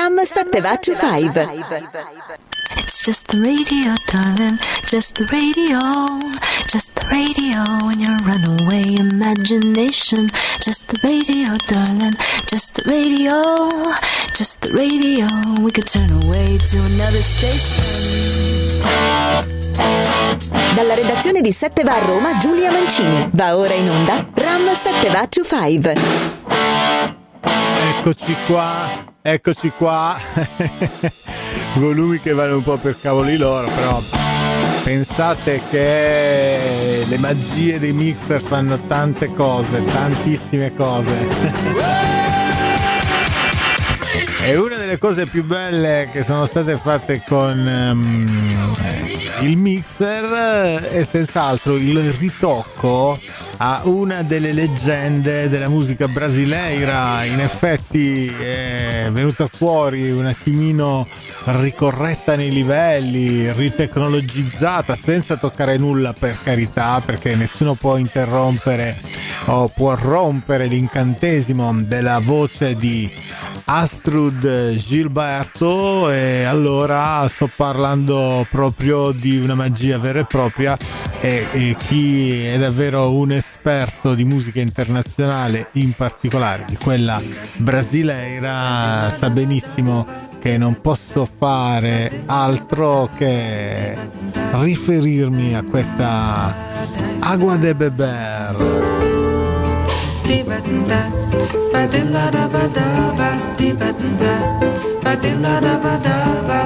Ram 7 va to 5. It's just the radio, darling, just the radio, just the radio in your runaway imagination. Just the radio, darling, just the radio, just the radio. We could turn away to another station. Dalla redazione di 7 va a Roma, Giulia Mancini. Va ora in onda Ram 7 va to 5. Eccoci qua, eccoci qua. Volumi che vanno un po' per cavoli loro, però pensate che le magie dei mixer fanno tante cose, tantissime cose. E una delle cose più belle che sono state fatte con um, il mixer è senz'altro il ritocco a una delle leggende della musica brasileira. In effetti è venuta fuori un attimino ricorretta nei livelli, ritecnologizzata, senza toccare nulla per carità, perché nessuno può interrompere o può rompere l'incantesimo della voce di Astrud Gilberto e allora sto parlando proprio di una magia vera e propria e, e, chi è davvero un esperto di musica internazionale in particolare di quella brasileira sa benissimo che non posso fare altro che riferirmi a questa Agua de Beber Da ba da ba da la da ba da ba da ba da ba da la da ba da ba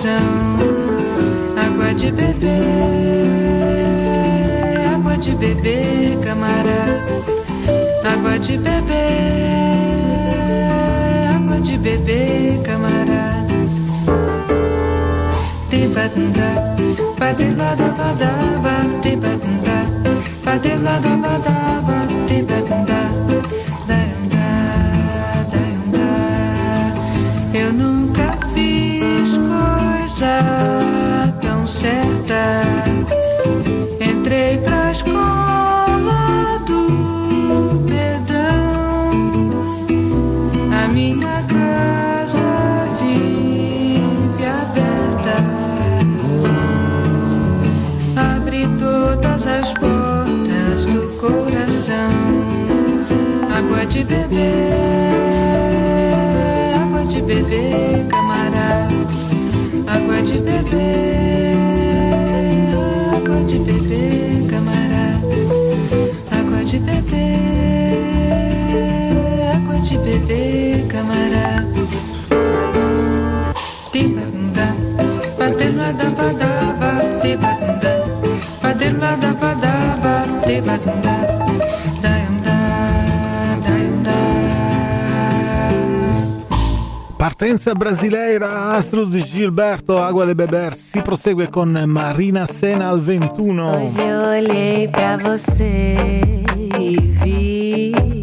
coração. Água de beber, água de beber, camarada. Água de beber, água de beber, camarada. Te batunda, bate lá beber, camarada. Tibanda, batendo da badaba, tibanda, batendo da badaba, tibanda. Partenza brasileira, Astrud Gilberto, Água de Beber. Si prosegue con Marina Sena al 21. Hoje eu olhei pra você e vi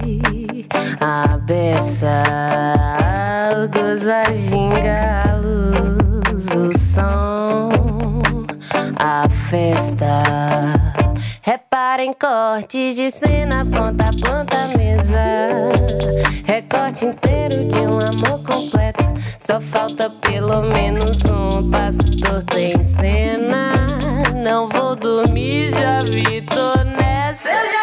a beça, o gozo, ginga, a luz, o som, a festa. Repara em corte de cena, ponta a ponta, mesa. Recorte inteiro de um amor completo. Só falta pelo menos um passo torto em cena. Não vou dormir, já vi, tô nessa.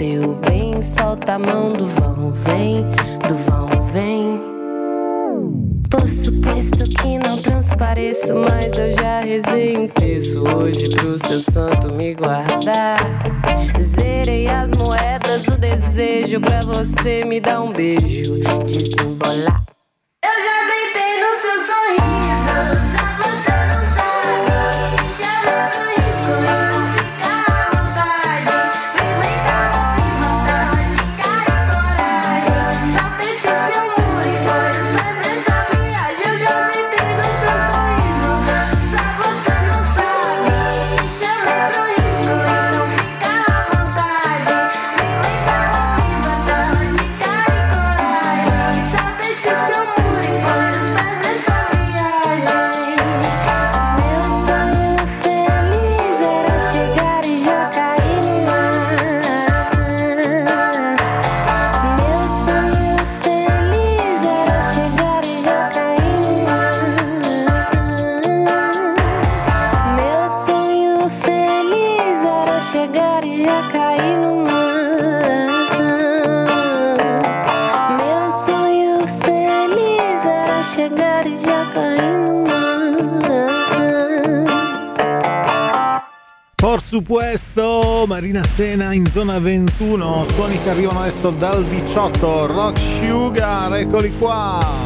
seu bem. Solta a mão do vão, vem, do vão, vem. Por suposto que não transpareço, mas eu já rezei um terço hoje pro seu santo me guardar. Zerei as moedas, o desejo pra você me dar um beijo, desembolar. supuesto Marina Sena in zona 21 suoni che arrivano adesso dal 18 Rock Sugar eccoli qua.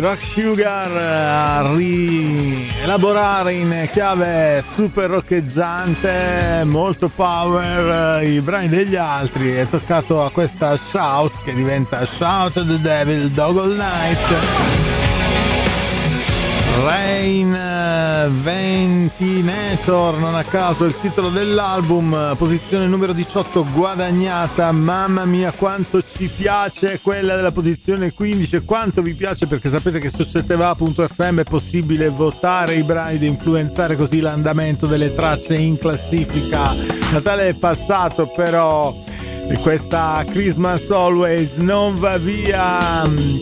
Rock Sugar eh, a rielaborare in chiave super roccheggiante, molto power, eh, i brani degli altri è toccato a questa shout che diventa Shout of the Devil Dog All Night. Rain eh, Ventinator, non a caso il titolo dell'album, posizione numero 18 guadagnata, mamma mia quanto ci piace quella della posizione 15 quanto vi piace perché sapete che su seteva.fm è possibile votare i brani ed influenzare così l'andamento delle tracce in classifica. Natale è passato però e questa Christmas Always non va via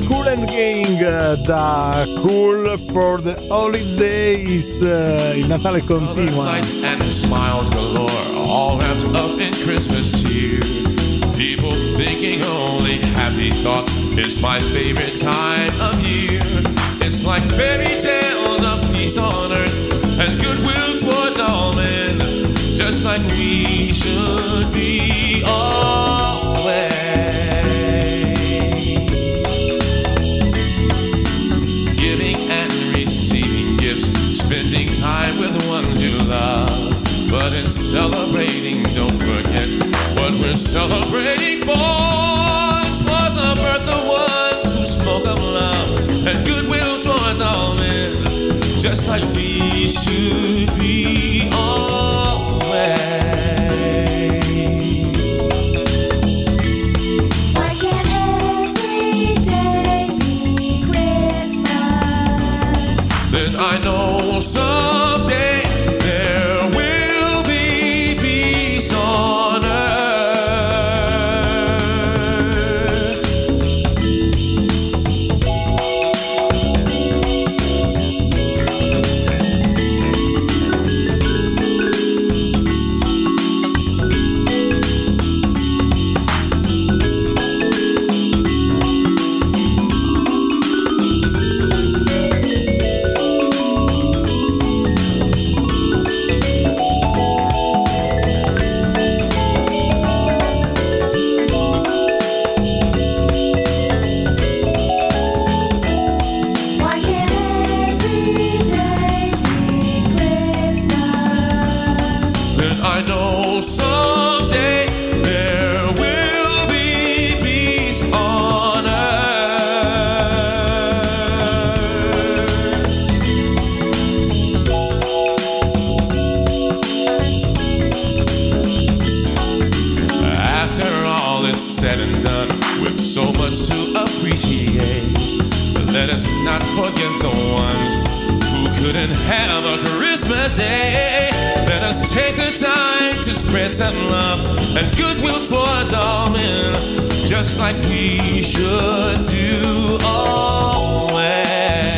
Cool and Gang eh, da Cool for the Holidays eh, il Natale continua lights and smiles galore, all wrapped up in Christmas cheer. People thinking only happy thoughts. It's my favorite time of year. It's like fairy tales of peace on earth and goodwill towards all men, just like we should be always. Let us not forget the ones who couldn't have a Christmas day. Let us take the time to spread some love and goodwill towards all men, just like we should do always.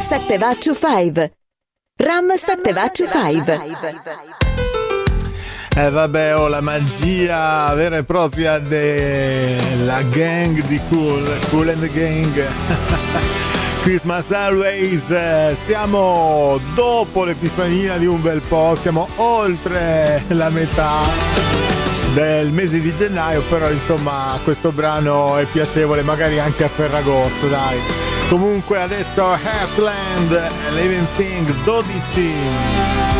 7 va to 5. Ram 7 va to 5. Eh vabbè, oh, la magia vera e propria della gang di Cool, Cool and the Gang. Christmas Always, siamo dopo l'epifania di un bel po', siamo oltre la metà del mese di gennaio, però insomma questo brano è piacevole magari anche a Ferragosto, dai. Comunque adesso Heartland, Living Thing 12.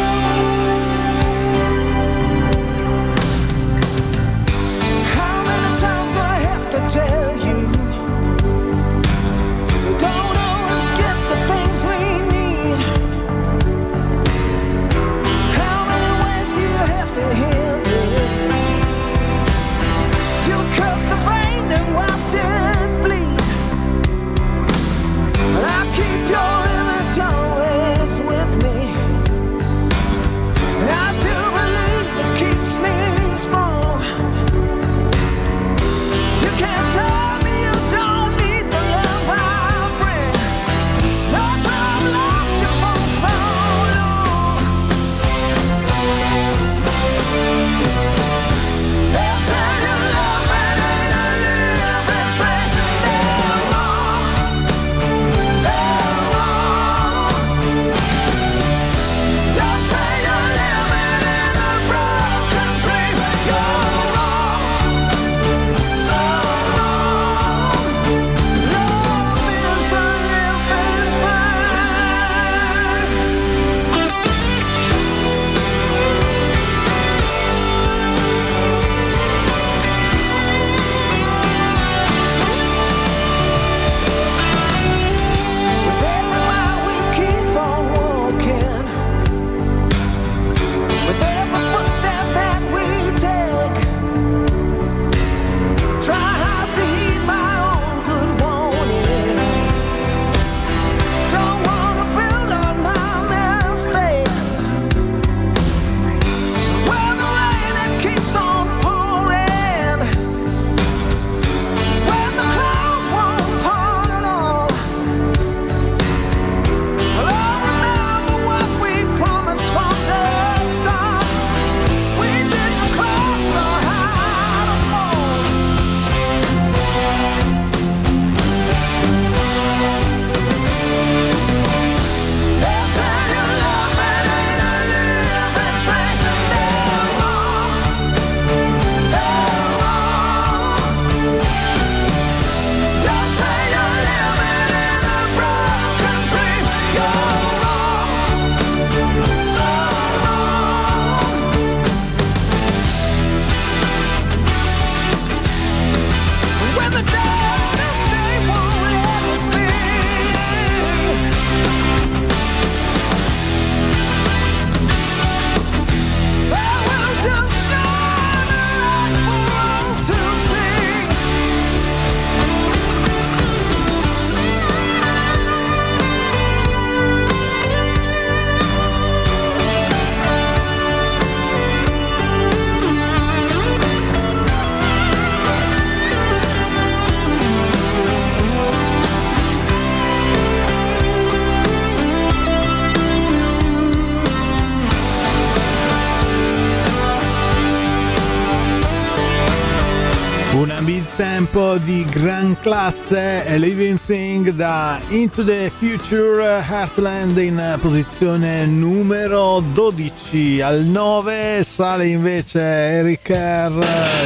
Tempo di gran classe Living Thing da Into the Future Heartland in posizione numero 12 al 9 sale invece Eric Kerr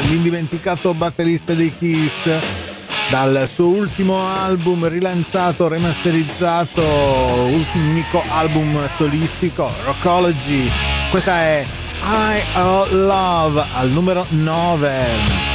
l'indimenticato batterista dei Kiss dal suo ultimo album rilanciato, remasterizzato, unico album solistico, Rockology. Questa è I Love al numero 9.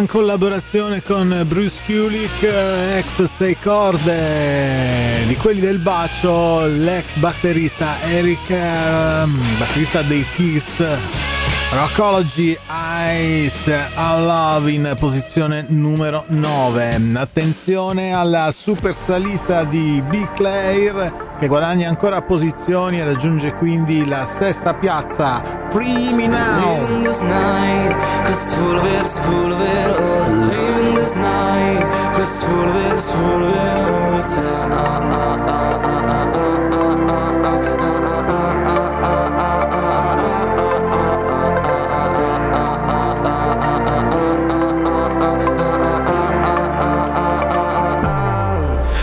Gran collaborazione con Bruce Kulick, ex sei corde di quelli del bacio, l'ex batterista Eric, ehm, batterista dei Kiss. Rockology Ice All Love in posizione numero 9. Attenzione alla super salita di Big Claire che guadagna ancora posizioni e raggiunge quindi la sesta piazza. Free me now!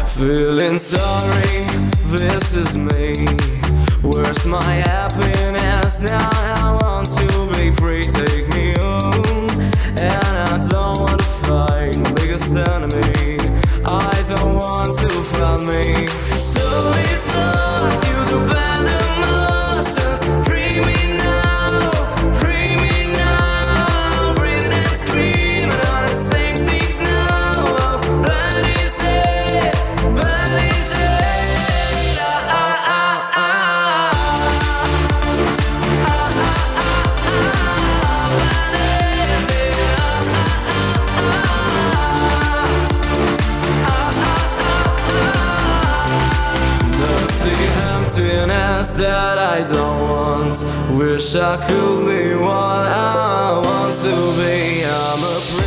Feeling sorry this is me. Where's my happiness now? I want to be free, take me home. And I don't want to fight biggest enemy. I don't want to fight me. That I don't want. Wish I could be what I want to be. I'm a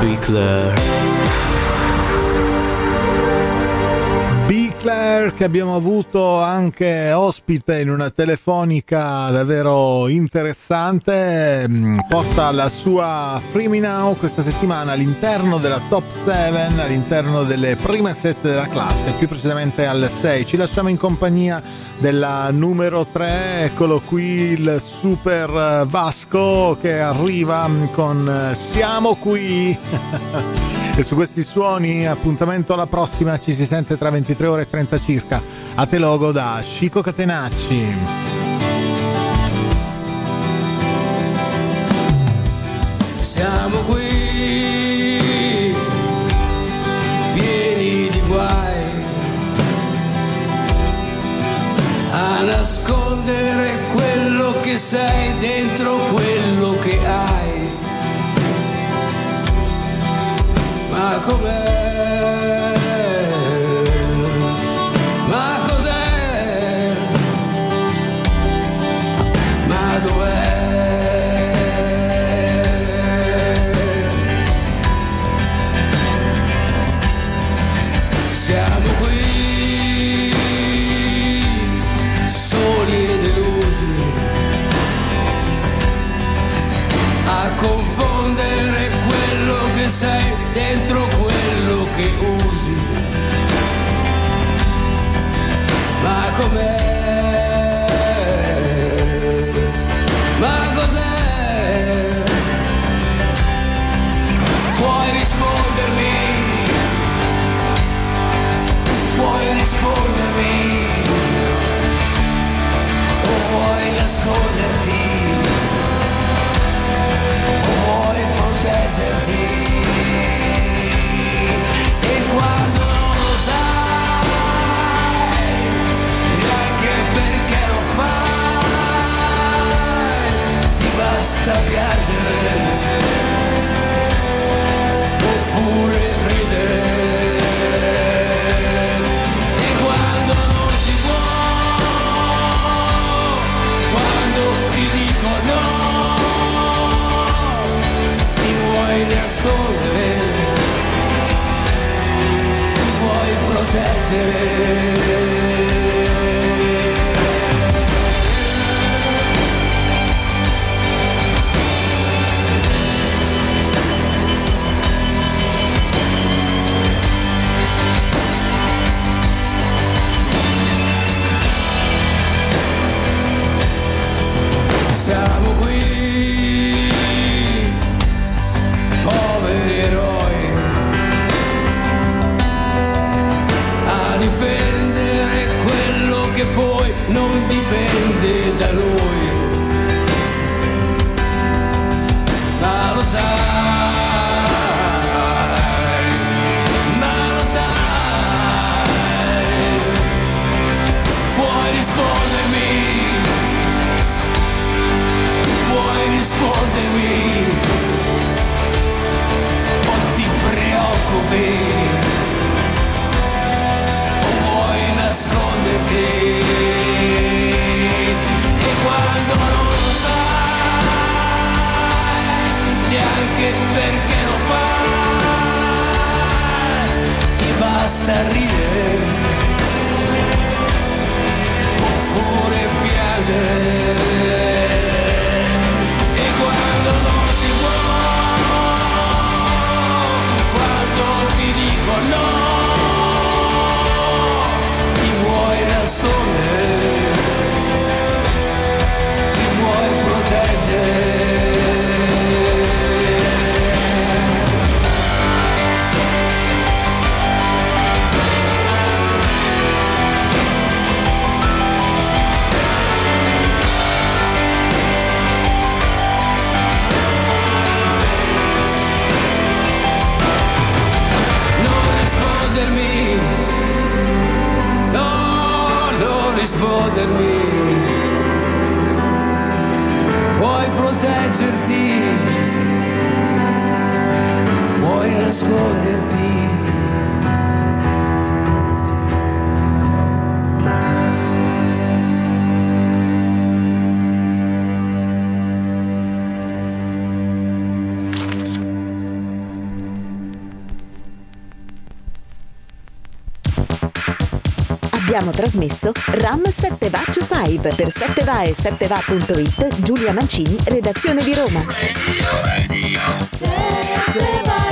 Oh, be Claire che abbiamo avuto anche ospite in una telefonica davvero interessante mm, porta la sua Free Me Now questa settimana all'interno della top 7 all'interno delle prime 7 della classe più precisamente al 6 ci lasciamo in compagnia della numero 3 eccolo qui il super Vasco che arriva con Siamo qui E su questi suoni, appuntamento alla prossima, ci si sente tra 23 ore e 30 circa. A te logo da Chico Catenacci. Siamo qui, pieni di guai, a nascondere quello che sei dentro quello Jacobet. that me. Trasmesso Ram 7 Va to 5 per 7va e 7va.it Giulia Mancini, redazione di Roma. Sette vai